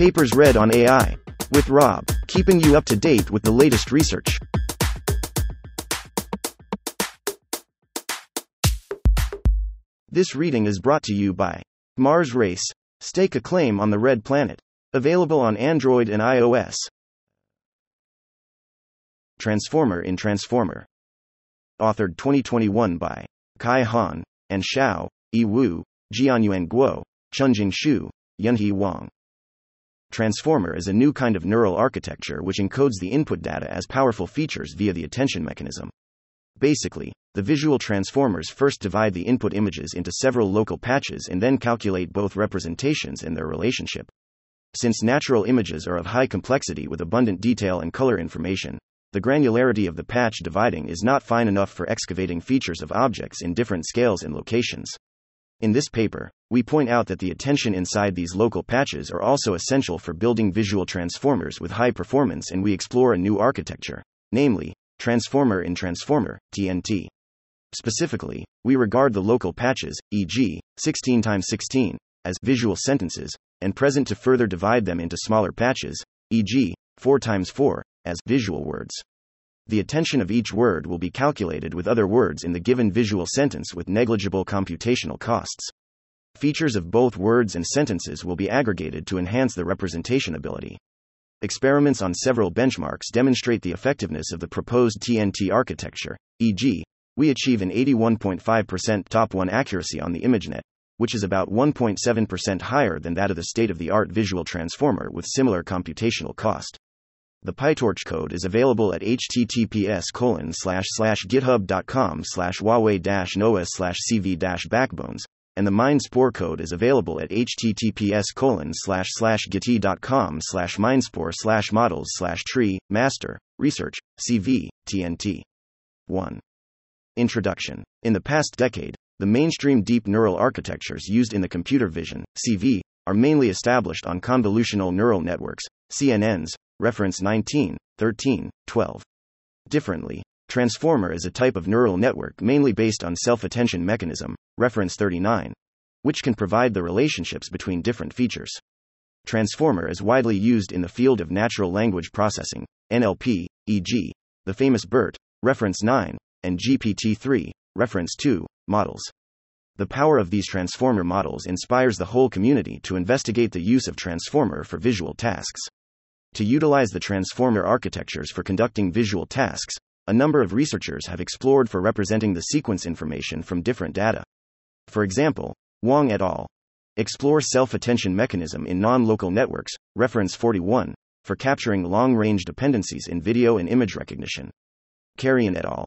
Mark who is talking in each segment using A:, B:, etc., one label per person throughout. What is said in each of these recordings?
A: Papers read on AI. With Rob, keeping you up to date with the latest research. This reading is brought to you by Mars Race. Stake a claim on the red planet. Available on Android and iOS. Transformer in Transformer. Authored 2021 by Kai Han and Xiao, Yi Wu, Jianyuan Guo, Chunjing Xu, Yunhe Wang. Transformer is a new kind of neural architecture which encodes the input data as powerful features via the attention mechanism. Basically, the visual transformers first divide the input images into several local patches and then calculate both representations and their relationship. Since natural images are of high complexity with abundant detail and color information, the granularity of the patch dividing is not fine enough for excavating features of objects in different scales and locations. In this paper, we point out that the attention inside these local patches are also essential for building visual transformers with high performance, and we explore a new architecture, namely, Transformer in Transformer, TNT. Specifically, we regard the local patches, e.g., 16 x 16, as visual sentences, and present to further divide them into smaller patches, e.g., 4 x 4, as visual words. The attention of each word will be calculated with other words in the given visual sentence with negligible computational costs. Features of both words and sentences will be aggregated to enhance the representation ability. Experiments on several benchmarks demonstrate the effectiveness of the proposed TNT architecture, e.g., we achieve an 81.5% top 1 accuracy on the ImageNet, which is about 1.7% higher than that of the state of the art visual transformer with similar computational cost. The PyTorch code is available at https github.com slash huawei noah slash cv backbones, and the MindSpore code is available at https git.com slash mindspore slash models slash tree, master, research, CV, TNT. 1. Introduction. In the past decade, the mainstream deep neural architectures used in the computer vision, CV, are mainly established on convolutional neural networks, CNNs, reference 19, 13, 12. Differently, Transformer is a type of neural network mainly based on self attention mechanism, reference 39, which can provide the relationships between different features. Transformer is widely used in the field of natural language processing, NLP, e.g., the famous BERT, reference 9, and GPT 3, reference 2, models. The power of these transformer models inspires the whole community to investigate the use of transformer for visual tasks. To utilize the transformer architectures for conducting visual tasks, a number of researchers have explored for representing the sequence information from different data. For example, Wang et al. explore self attention mechanism in non local networks, reference 41, for capturing long range dependencies in video and image recognition. Carion et al.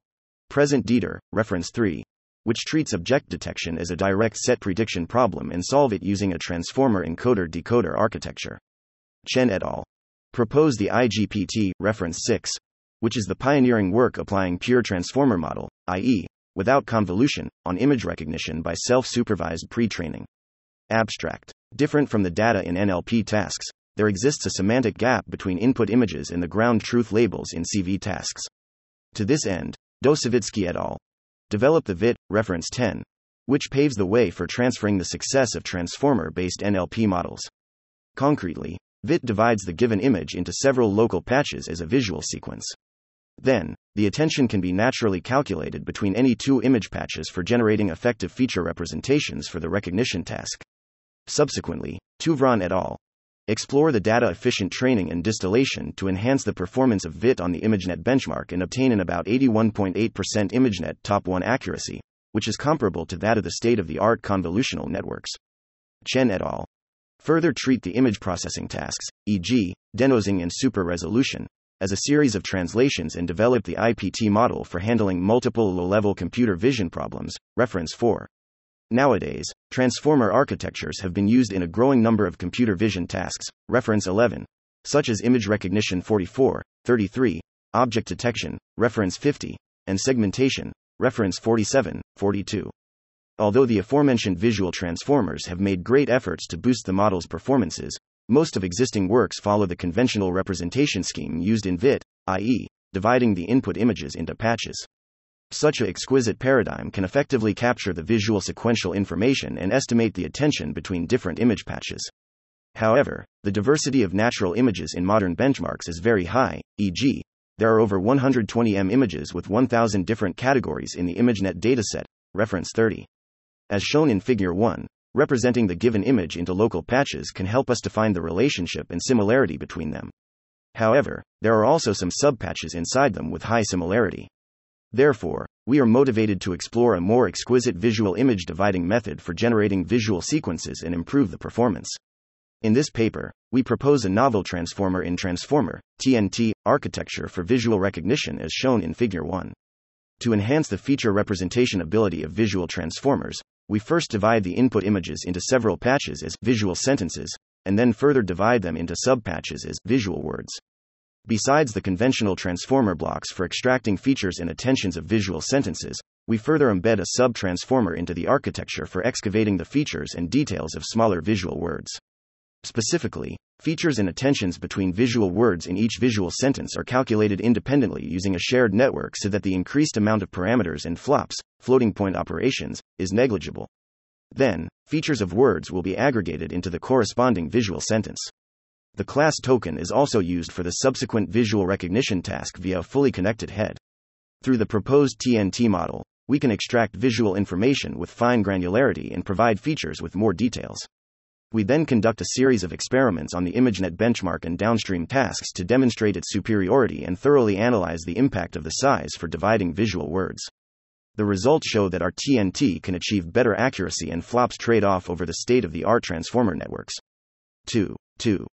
A: Present DETR, reference 3, which treats object detection as a direct set prediction problem and solve it using a transformer encoder decoder architecture. Chen et al. Propose the IGPT, reference 6, which is the pioneering work applying pure transformer model, i.e., without convolution, on image recognition by self supervised pre training. Abstract. Different from the data in NLP tasks, there exists a semantic gap between input images and the ground truth labels in CV tasks. To this end, Dosovitskiy et al. developed the VIT, reference 10, which paves the way for transferring the success of transformer based NLP models. Concretely, VIT divides the given image into several local patches as a visual sequence. Then, the attention can be naturally calculated between any two image patches for generating effective feature representations for the recognition task. Subsequently, Touvron et al. explore the data efficient training and distillation to enhance the performance of VIT on the ImageNet benchmark and obtain an about 81.8% ImageNet top 1 accuracy, which is comparable to that of the state of the art convolutional networks. Chen et al. Further treat the image processing tasks, e.g., denoising and super resolution, as a series of translations and develop the IPT model for handling multiple low level computer vision problems. Reference 4. Nowadays, transformer architectures have been used in a growing number of computer vision tasks. Reference 11. Such as image recognition 44, 33, object detection, reference 50, and segmentation, reference 47, 42. Although the aforementioned visual transformers have made great efforts to boost the model's performances, most of existing works follow the conventional representation scheme used in VIT, i.e., dividing the input images into patches. Such a exquisite paradigm can effectively capture the visual sequential information and estimate the attention between different image patches. However, the diversity of natural images in modern benchmarks is very high, e.g., there are over 120 M images with 1000 different categories in the ImageNet dataset, reference 30. As shown in Figure 1, representing the given image into local patches can help us to find the relationship and similarity between them. However, there are also some subpatches inside them with high similarity. Therefore, we are motivated to explore a more exquisite visual image dividing method for generating visual sequences and improve the performance. In this paper, we propose a novel transformer in transformer TNT architecture for visual recognition as shown in figure 1. To enhance the feature representation ability of visual transformers, we first divide the input images into several patches as visual sentences, and then further divide them into subpatches as visual words. Besides the conventional transformer blocks for extracting features and attentions of visual sentences, we further embed a sub transformer into the architecture for excavating the features and details of smaller visual words. Specifically, features and attentions between visual words in each visual sentence are calculated independently using a shared network so that the increased amount of parameters and flops, floating point operations, is negligible. Then, features of words will be aggregated into the corresponding visual sentence. The class token is also used for the subsequent visual recognition task via a fully connected head. Through the proposed TNT model, we can extract visual information with fine granularity and provide features with more details. We then conduct a series of experiments on the ImageNet benchmark and downstream tasks to demonstrate its superiority and thoroughly analyze the impact of the size for dividing visual words. The results show that our TNT can achieve better accuracy and flops trade off over the state of the art transformer networks. 2. 2.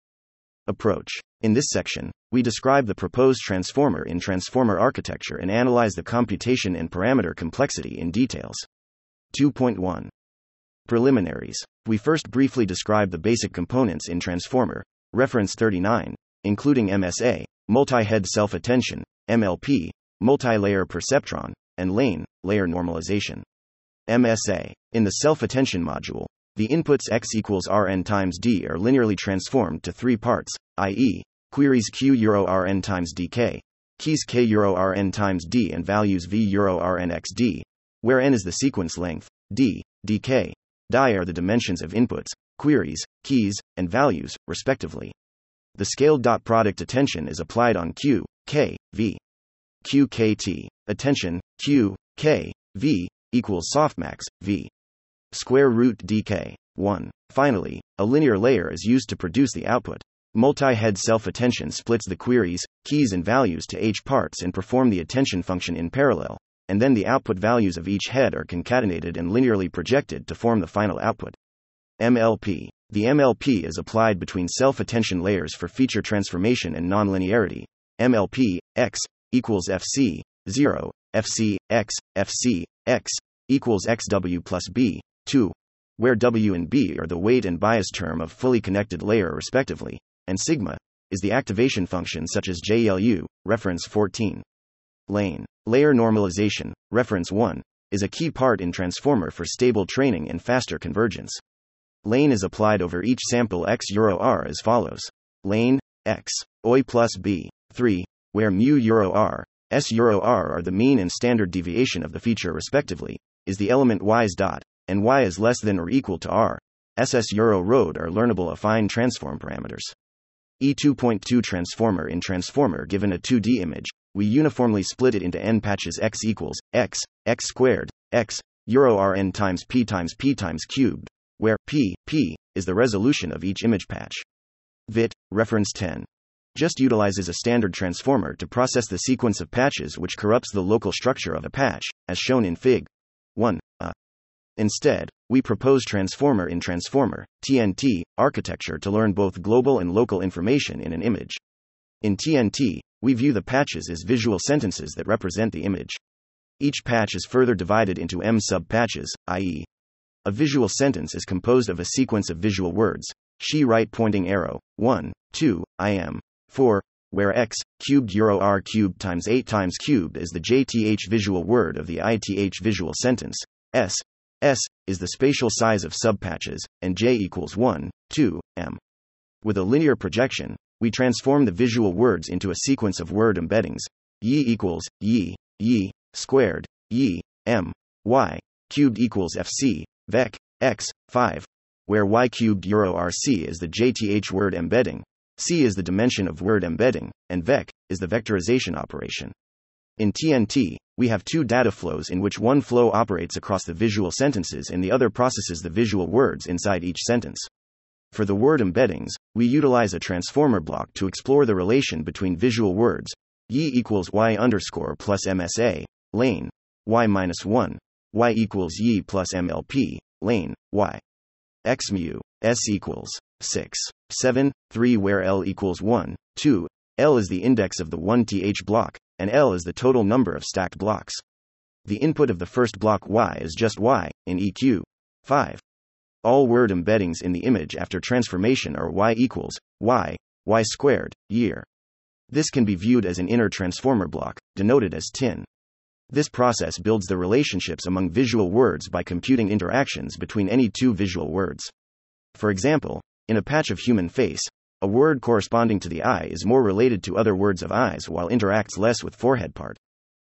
A: Approach. In this section, we describe the proposed transformer in transformer architecture and analyze the computation and parameter complexity in details. 2.1 Preliminaries. We first briefly describe the basic components in transformer, reference 39, including MSA, multi head self attention, MLP, multi layer perceptron, and lane, layer normalization. MSA. In the self attention module, the inputs x equals rn times d are linearly transformed to three parts, i.e., queries q euro rn times dk, keys k euro rn times d and values v euro rn x d, where n is the sequence length, d, dk, di are the dimensions of inputs, queries, keys, and values, respectively. The scaled dot product attention is applied on q, k, v. QKT, attention, q, k, v, equals softmax, v square root dk. 1. Finally, a linear layer is used to produce the output. Multi head self attention splits the queries, keys, and values to h parts and perform the attention function in parallel, and then the output values of each head are concatenated and linearly projected to form the final output. MLP. The MLP is applied between self attention layers for feature transformation and nonlinearity. MLP, x, equals FC, 0, FC, x, FC, x, equals XW plus B, 2, where W and B are the weight and bias term of fully connected layer respectively, and sigma is the activation function such as GELU, reference 14. Lane, layer normalization, reference 1, is a key part in transformer for stable training and faster convergence. Lane is applied over each sample x euro r as follows. Lane, x, oi plus b, 3, where mu euro r, s euro r are the mean and standard deviation of the feature respectively, is the element y's dot, and y is less than or equal to r. SS Euro Road are learnable affine transform parameters. E2.2 transformer in transformer given a 2D image, we uniformly split it into n patches x equals x, x squared, x, euro rn times p times p times cubed, where p, p, is the resolution of each image patch. VIT, reference 10. Just utilizes a standard transformer to process the sequence of patches which corrupts the local structure of a patch, as shown in Fig. 1. Instead, we propose Transformer in Transformer, TNT, architecture to learn both global and local information in an image. In TNT, we view the patches as visual sentences that represent the image. Each patch is further divided into M sub patches, i.e., a visual sentence is composed of a sequence of visual words, she right pointing arrow, 1, 2, I am, 4, where x cubed euro r cubed times 8 times cubed is the jth visual word of the ith visual sentence, s S is the spatial size of subpatches, and J equals 1, 2, M. With a linear projection, we transform the visual words into a sequence of word embeddings. Y equals Y, Y, squared, Y, M, Y, cubed equals FC, VEC, X, 5, where y cubed euro rc is the JTH word embedding, c is the dimension of word embedding, and vec is the vectorization operation. In TNT, we have two data flows in which one flow operates across the visual sentences and the other processes the visual words inside each sentence. For the word embeddings, we utilize a transformer block to explore the relation between visual words, y equals y underscore plus MSA, lane, y minus 1, y equals y plus MLP, lane, y. x mu, s equals 6, 7, 3 where L equals 1, 2, L is the index of the 1th block, and L is the total number of stacked blocks. The input of the first block y is just y, in EQ. 5. All word embeddings in the image after transformation are y equals y, y squared, year. This can be viewed as an inner transformer block, denoted as tin. This process builds the relationships among visual words by computing interactions between any two visual words. For example, in a patch of human face, a word corresponding to the eye is more related to other words of eyes while interacts less with forehead part.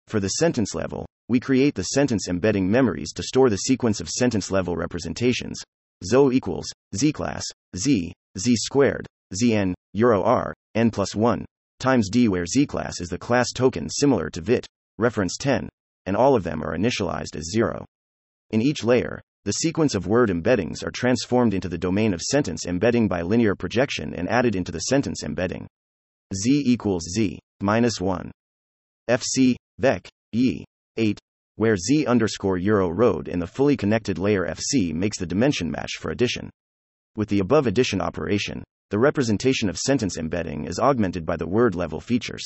A: For the sentence level, we create the sentence embedding memories to store the sequence of sentence level representations, zo equals z class z z squared zn euro r n plus 1 times d where z class is the class token similar to vit reference 10 and all of them are initialized as 0 in each layer the sequence of word embeddings are transformed into the domain of sentence embedding by linear projection and added into the sentence embedding z equals z minus 1 fc vec e 8 where z underscore euro road in the fully connected layer FC makes the dimension match for addition. With the above addition operation, the representation of sentence embedding is augmented by the word level features.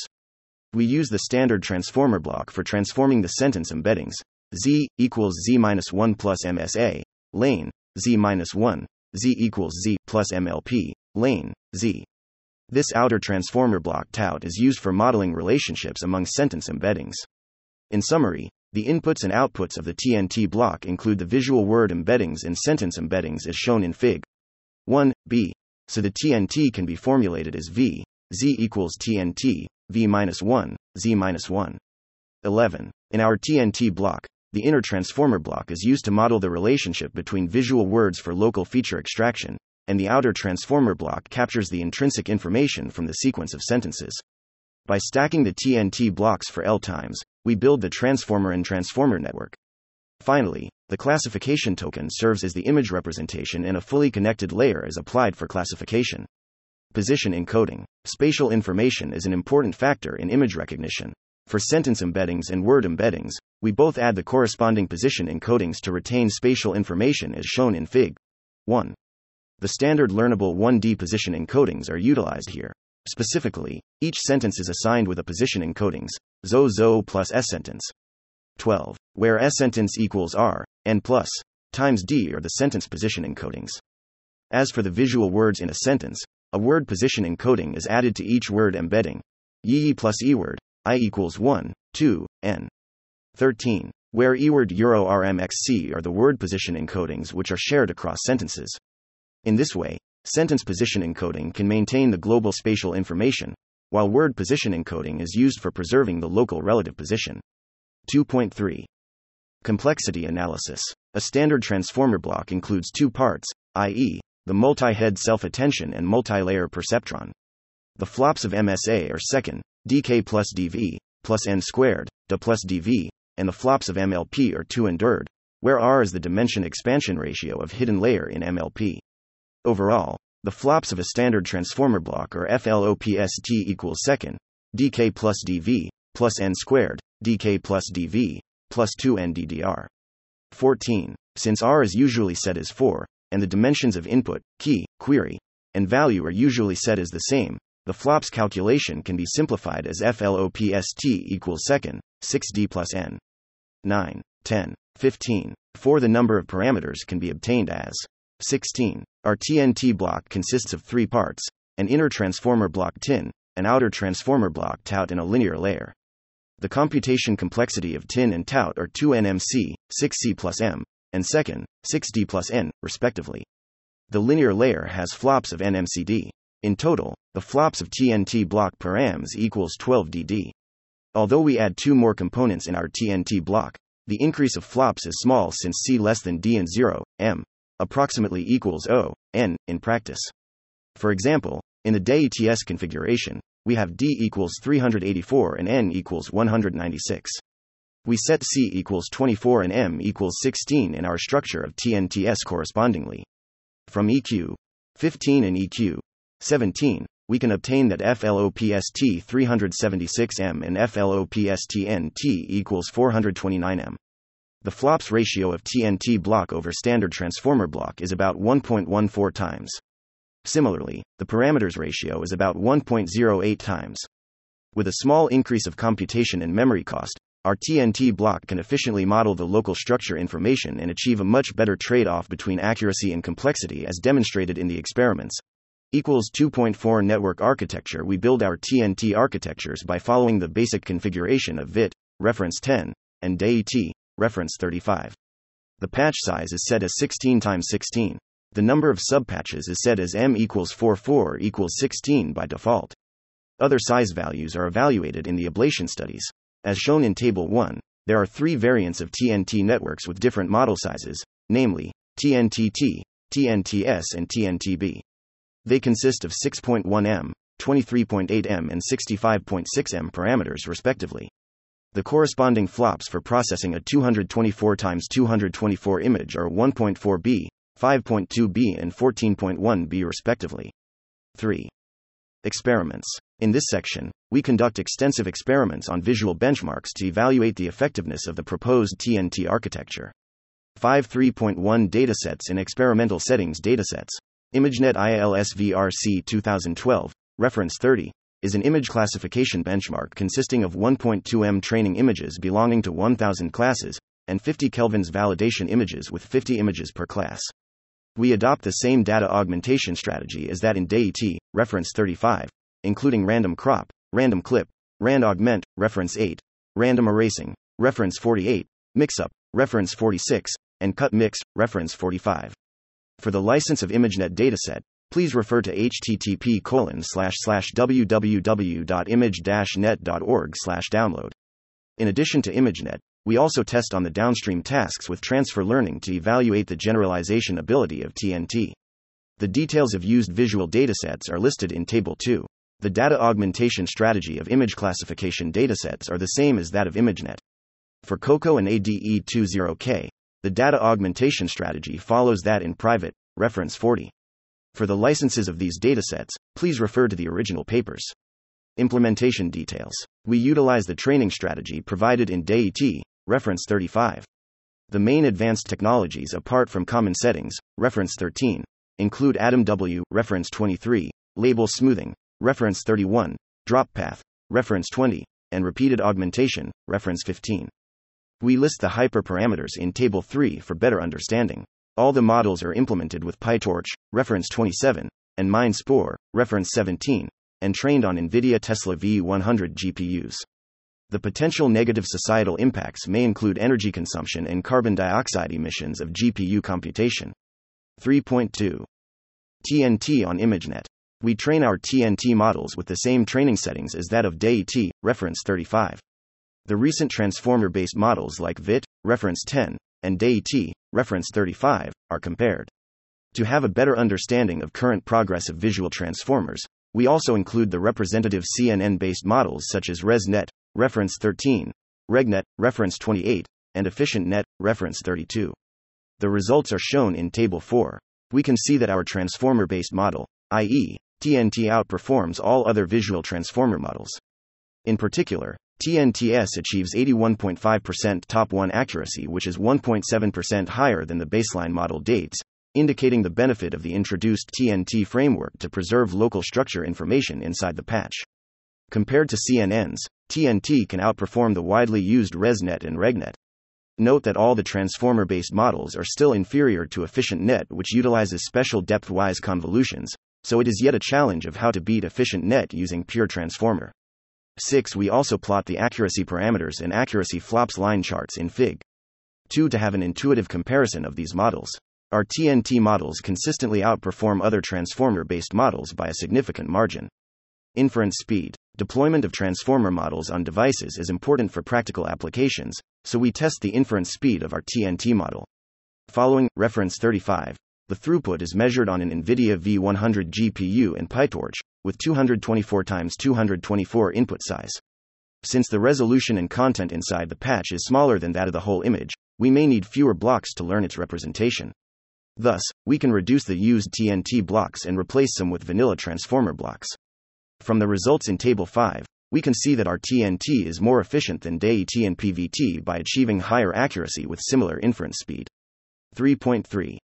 A: We use the standard transformer block for transforming the sentence embeddings z equals z minus 1 plus MSA, lane, z minus 1, z equals z plus MLP, lane, z. This outer transformer block tout is used for modeling relationships among sentence embeddings. In summary, the inputs and outputs of the TNT block include the visual word embeddings and sentence embeddings as shown in Fig. 1, b. So the TNT can be formulated as V, Z equals TNT, V minus 1, Z minus 1. 11. In our TNT block, the inner transformer block is used to model the relationship between visual words for local feature extraction, and the outer transformer block captures the intrinsic information from the sequence of sentences. By stacking the TNT blocks for L times, we build the transformer and transformer network. Finally, the classification token serves as the image representation and a fully connected layer is applied for classification. Position encoding. Spatial information is an important factor in image recognition. For sentence embeddings and word embeddings, we both add the corresponding position encodings to retain spatial information as shown in Fig. 1. The standard learnable 1D position encodings are utilized here. Specifically, each sentence is assigned with a position encodings, zo zo plus s sentence. 12. Where s sentence equals r, n plus, times d are the sentence position encodings. As for the visual words in a sentence, a word position encoding is added to each word embedding. Yi plus e word, i equals 1, 2, n. 13. Where eword euro rmxc are the word position encodings which are shared across sentences. In this way, Sentence position encoding can maintain the global spatial information, while word position encoding is used for preserving the local relative position. 2.3 Complexity analysis. A standard transformer block includes two parts, i.e., the multi head self attention and multi layer perceptron. The flops of MSA are second, dk plus dv, plus n squared, d plus dv, and the flops of MLP are 2 and where r is the dimension expansion ratio of hidden layer in MLP. Overall, the flops of a standard transformer block are FLOPST equals second, dk plus dv, plus n squared, dk plus dv, plus 2n ddr. 14. Since r is usually set as 4, and the dimensions of input, key, query, and value are usually set as the same, the flops calculation can be simplified as FLOPST equals second, 6d plus n. 9, 10, 15. For the number of parameters can be obtained as 16. Our TNT block consists of three parts an inner transformer block tin, an outer transformer block tout, and a linear layer. The computation complexity of tin and tout are 2 nmc, 6c plus m, and second, 6d plus n, respectively. The linear layer has flops of nmcd. In total, the flops of TNT block params equals 12 dd. Although we add two more components in our TNT block, the increase of flops is small since c less than d and 0, m. approximately equals O, N, in practice. For example, in the DETS configuration, we have D equals 384 and N equals 196. We set C equals 24 and M equals 16 in our structure of TNTS correspondingly. From EQ 15 and EQ 17, we can obtain that FLOPST 376M and FLOPST equals 429M. The flops ratio of TNT block over standard transformer block is about 1.14 times. Similarly, the parameters ratio is about 1.08 times. With a small increase of computation and memory cost, our TNT block can efficiently model the local structure information and achieve a much better trade off between accuracy and complexity as demonstrated in the experiments. Equals 2.4 network architecture We build our TNT architectures by following the basic configuration of VIT, reference 10, and DeiT, reference 35. The patch size is set as 16 times 16 the number of subpatches is set as m equals 44 equals 16 by default. Other size values are evaluated in the ablation studies. As shown in Table 1, there are three variants of TNT networks with different model sizes, namely TNTT, TNTS, and TNTB. They consist of 6.1m, 23.8m, and 65.6m parameters, respectively. The corresponding flops for processing a 224 x 224 image are 1.4b, 5.2b and 14.1b respectively. 3. Experiments. In this section, we conduct extensive experiments on visual benchmarks to evaluate the effectiveness of the proposed TNT architecture. 5 3.1 datasets in experimental settings datasets. ImageNet ILSVRC 2012, reference 30, is an image classification benchmark consisting of 1.2m training images belonging to 1000 classes and 50 kelvins validation images with 50 images per class we adopt the same data augmentation strategy as that in DeiT, reference 35, including random crop, random clip, rand augment, reference 8, random erasing, reference 48, mixup, reference 46, and cut mix, reference 45. For the license of ImageNet dataset, please refer to http www.image-net.org download. In addition to ImageNet, we also test on the downstream tasks with transfer learning to evaluate the generalization ability of TNT. The details of used visual datasets are listed in Table 2. The data augmentation strategy of image classification datasets are the same as that of ImageNet. For COCO and ADE20K, the data augmentation strategy follows that in private, reference 40. For the licenses of these datasets, please refer to the original papers. Implementation details. We utilize the training strategy provided in DeiT, reference 35. The main advanced technologies apart from common settings, reference 13, include AdamW, reference 23, label smoothing, reference 31, drop path, reference 20, and repeated augmentation, reference 15. We list the hyperparameters in Table 3 for better understanding. All the models are implemented with PyTorch, reference 27, and MindSpore, reference 17, and trained on NVIDIA Tesla V100 GPUs. The potential negative societal impacts may include energy consumption and carbon dioxide emissions of GPU computation. 3.2 TNT on ImageNet. We train our TNT models with the same training settings as that of DeiT, reference 35. The recent transformer based models like VIT, reference 10, and DeiT, reference 35, are compared. To have a better understanding of current progress of visual transformers, we also include the representative CNN based models such as ResNet, reference 13, RegNet, reference 28, and EfficientNet, reference 32. The results are shown in Table 4. We can see that our transformer based model, i.e., TNT outperforms all other visual transformer models. In particular, TNTS achieves 81.5% top 1 accuracy, which is 1.7% higher than the baseline model dates, indicating the benefit of the introduced TNT framework to preserve local structure information inside the patch. Compared to CNNs, TNT can outperform the widely used ResNet and RegNet. Note that all the transformer based models are still inferior to EfficientNet, which utilizes special depth wise convolutions, so it is yet a challenge of how to beat EfficientNet using pure transformer. 6. We also plot the accuracy parameters and accuracy flops line charts in Fig. 2 to have an intuitive comparison of these models. Our TNT models consistently outperform other transformer based models by a significant margin. Inference speed. Deployment of transformer models on devices is important for practical applications, so we test the inference speed of our TNT model. Following reference 35, The throughput is measured on an NVIDIA V100 GPU and PyTorch, with 224 x 224 input size. Since the resolution and content inside the patch is smaller than that of the whole image, we may need fewer blocks to learn its representation. Thus, we can reduce the used TNT blocks and replace them with vanilla transformer blocks. From the results in Table 5, we can see that our TNT is more efficient than DeiT and PVT by achieving higher accuracy with similar inference speed. 3.3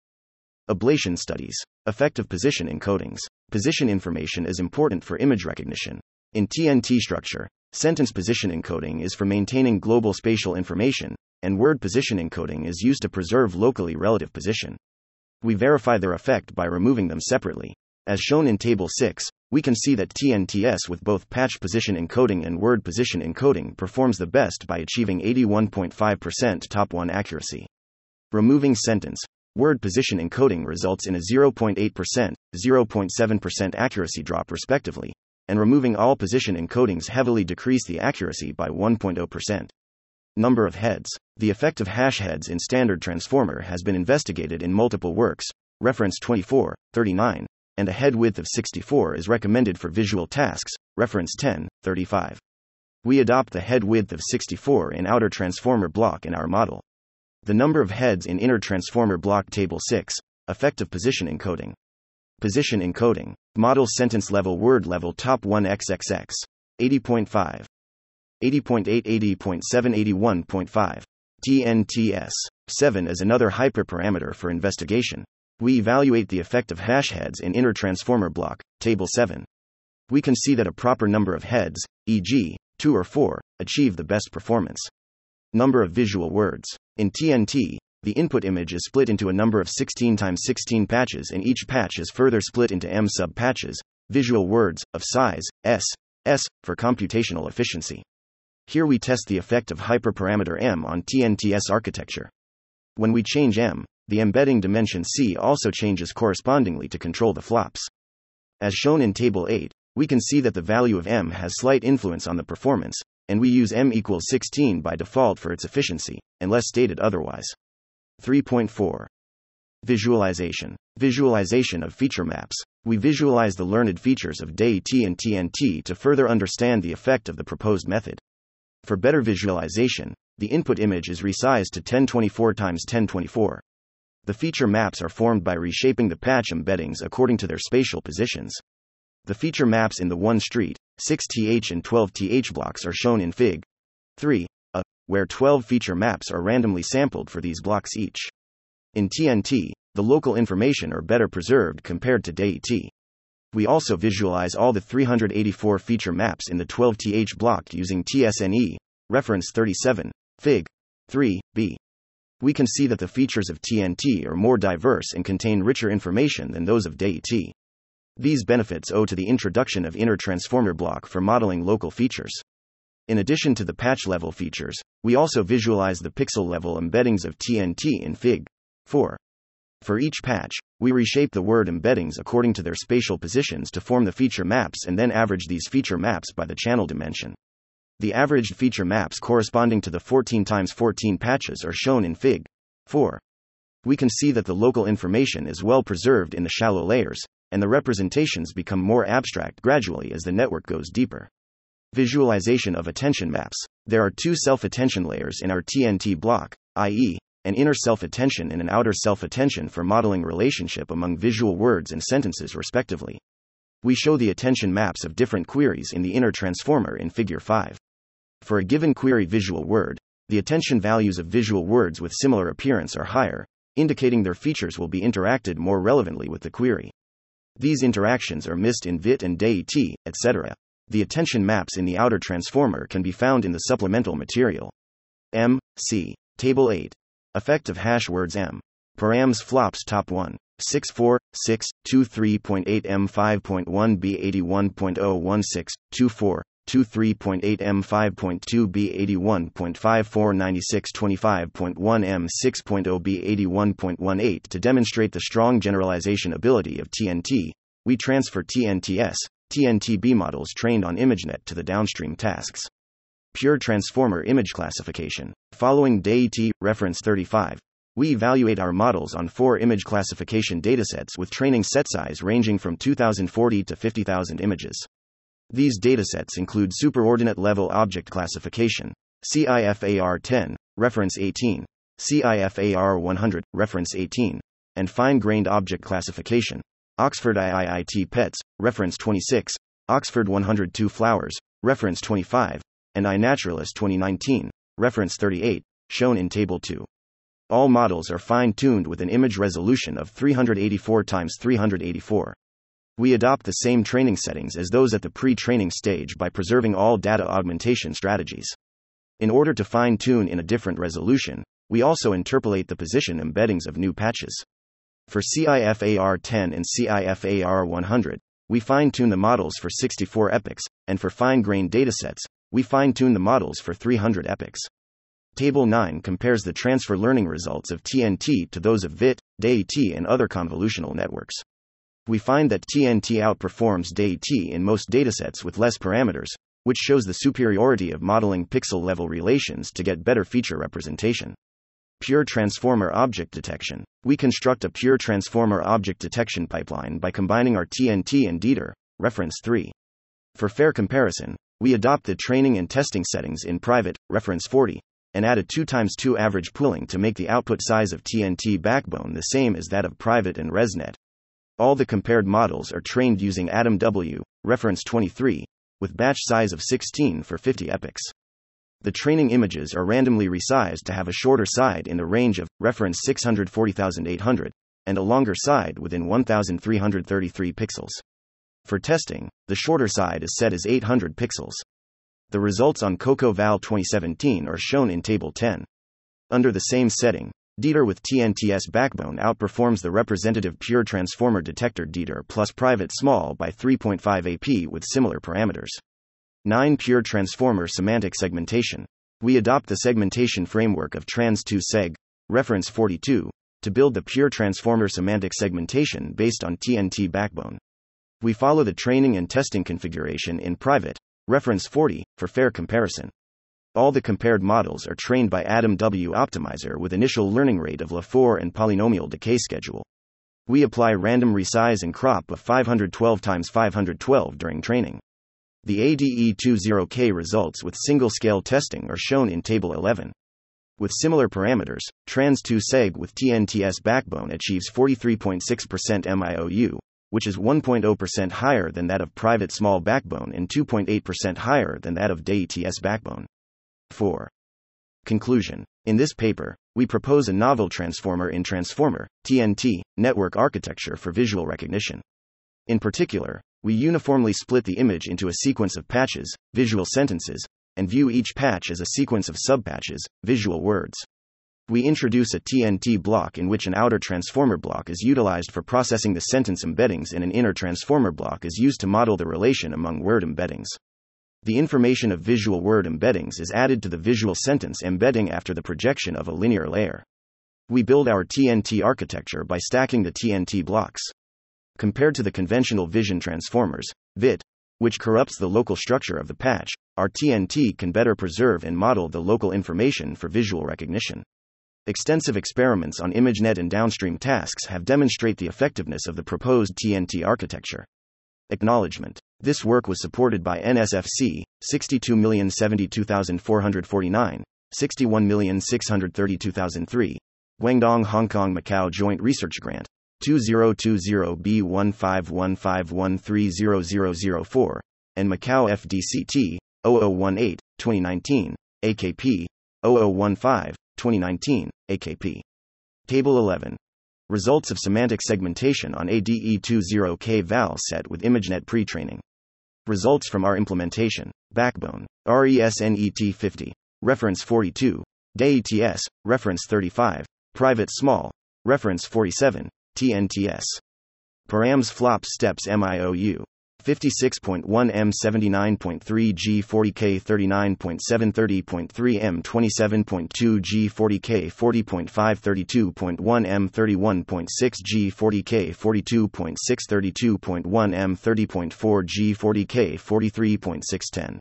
A: Ablation studies. Effective position encodings. Position information is important for image recognition. In TNT structure, sentence position encoding is for maintaining global spatial information, and word position encoding is used to preserve locally relative position. We verify their effect by removing them separately. As shown in Table 6, we can see that TNTS with both patch position encoding and word position encoding performs the best by achieving 81.5% top 1 accuracy. Removing sentence, word position encoding results in a 0.8%, 0.7% accuracy drop respectively, and removing all position encodings heavily decrease the accuracy by 1.0%. Number of heads. The effect of hash heads in standard transformer has been investigated in multiple works, reference 24, 39, and a head width of 64 is recommended for visual tasks, reference 10, 35. We adopt the head width of 64 in outer transformer block in our model. The number of heads in inner transformer block table 6, effective position encoding. Position encoding, model sentence level word level top 1 xxx, 80.5. 80.8 80.7 81.5. TNTS. 7 is another hyperparameter for investigation. We evaluate the effect of hash heads in inner transformer block, table 7. We can see that a proper number of heads, e.g., 2 or 4, achieve the best performance. Number of visual words. In TNT, the input image is split into a number of 16 times 16 patches, and each patch is further split into M sub patches, visual words, of size S, S, for computational efficiency. Here we test the effect of hyperparameter M on TNTS architecture. When we change M, the embedding dimension C also changes correspondingly to control the flops. As shown in Table 8, we can see that the value of M has slight influence on the performance, and we use m equals 16 by default for its efficiency, unless stated otherwise. 3.4 Visualization. Visualization of feature maps. We visualize the learned features of DeiT and TNT to further understand the effect of the proposed method. For better visualization, the input image is resized to 1024 x 1024. The feature maps are formed by reshaping the patch embeddings according to their spatial positions. The feature maps in the 1 street, 6th and 12th blocks are shown in Fig. 3, a, where 12 feature maps are randomly sampled for these blocks each. In TNT, the local information are better preserved compared to DeiT. We also visualize all the 384 feature maps in the 12th block using TSNE, reference 37, Fig. 3, b. We can see that the features of TNT are more diverse and contain richer information than those of DeiT. These benefits owe to the introduction of inner transformer block for modeling local features. In addition to the patch level features, we also visualize the pixel level embeddings of TNT in Fig. 4. For each patch, we reshape the word embeddings according to their spatial positions to form the feature maps and then average these feature maps by the channel dimension. The averaged feature maps corresponding to the 14 x 14 patches are shown in Fig. 4. We can see that the local information is well preserved in the shallow layers, and the representations become more abstract gradually as the network goes deeper. Visualization of attention maps. There are two self attention layers in our TNT block, i.e., an inner self attention and an outer self attention for modeling relationship among visual words and sentences, respectively. We show the attention maps of different queries in the inner transformer in Figure 5. For a given query visual word, the attention values of visual words with similar appearance are higher, indicating their features will be interacted more relevantly with the query. These interactions are missed in VIT and DeiT, etc. The attention maps in the outer transformer can be found in the supplemental material. M. C. Table 8. Effect of hash words M. Params flops top 1. 64, 6, 23.8 M 5.1 B 81.016, 24, 23.8 M 5.2 B 81.54 96 25.1 M 6.0 B 81.18 To demonstrate the strong generalization ability of TNT, we transfer TNTS, TNTB models trained on ImageNet to the downstream tasks. Pure transformer image classification. Following DeiT reference 35, we evaluate our models on four image classification datasets with training set size ranging from 2040 to 50,000 images. These datasets include superordinate level object classification, CIFAR 10, reference 18, CIFAR 100, reference 18, and fine grained object classification, Oxford IIIT PETS, reference 26, Oxford 102 Flowers, reference 25, and iNaturalist 2019, reference 38, shown in Table 2. All models are fine tuned with an image resolution of 384 x 384. We adopt the same training settings as those at the pre training stage by preserving all data augmentation strategies. In order to fine tune in a different resolution, we also interpolate the position embeddings of new patches. For CIFAR 10 and CIFAR 100, we fine tune the models for 64 epochs, and for fine grained datasets, we fine tune the models for 300 epochs. Table 9 compares the transfer learning results of TNT to those of VIT, DeiT, and other convolutional networks. We find that TNT outperforms DeiT in most datasets with less parameters, which shows the superiority of modeling pixel level relations to get better feature representation. Pure transformer object detection. We construct a pure transformer object detection pipeline by combining our TNT and DETR, reference 3. For fair comparison, we adopt the training and testing settings in private, reference 40, and add a 2 times 2 average pooling to make the output size of TNT backbone the same as that of private and ResNet. All the compared models are trained using AdamW, reference 23, with batch size of 16 for 50 epochs. The training images are randomly resized to have a shorter side in the range of reference 640,800 and a longer side within 1333 pixels. For testing, the shorter side is set as 800 pixels. The results on Coco Val 2017 are shown in Table 10. Under the same setting, DETR with TNTS backbone outperforms the representative pure transformer detector DETR plus private small by 3.5 AP with similar parameters. 9. Pure transformer semantic segmentation. We adopt the segmentation framework of Trans2Seg, reference 42, to build the pure transformer semantic segmentation based on TNT backbone. We follow the training and testing configuration in private, Reference 40, for fair comparison. All the compared models are trained by AdamW Optimizer with initial learning rate of LaFour and polynomial decay schedule. We apply random resize and crop of 512 x 512 during training. The ADE20K results with single scale testing are shown in Table 11. With similar parameters, Trans2Seg with TNTS backbone achieves 43.6% MIOU, which is 1.0% higher than that of private small backbone and 2.8% higher than that of DATS backbone. 4. Conclusion. In this paper, we propose a novel transformer in transformer, TNT, network architecture for visual recognition. In particular, we uniformly split the image into a sequence of patches, visual sentences, and view each patch as a sequence of subpatches, visual words we introduce a TNT block in which an outer transformer block is utilized for processing the sentence embeddings and an inner transformer block is used to model the relation among word embeddings. The information of visual word embeddings is added to the visual sentence embedding after the projection of a linear layer. We build our TNT architecture by stacking the TNT blocks. Compared to the conventional vision transformers, VIT, which corrupts the local structure of the patch, our TNT can better preserve and model the local information for visual recognition. Extensive experiments on ImageNet and downstream tasks have demonstrate the effectiveness of the proposed TNT architecture. Acknowledgement. This work was supported by NSFC, 62072449, 61632003, Guangdong Hong Kong Macau Joint Research Grant, 2020B1515130004, and Macau FDCT, 0018, 2019, AKP, 0015, 2019, AKP. Table 11. Results of semantic segmentation on ADE20K val set with ImageNet pre training. Results from our implementation. Backbone. RESNET 50. Reference 42. DATS. Reference 35. Private small. Reference 47. TNTS. Params flops steps MIOU. 56.1 M 79.3 G 40K 39.7 30.3 M 27.2 G 40K 40.5 32.1 M 31.6 G 40K 42.6 32.1 M 30.4 G 40K 43.610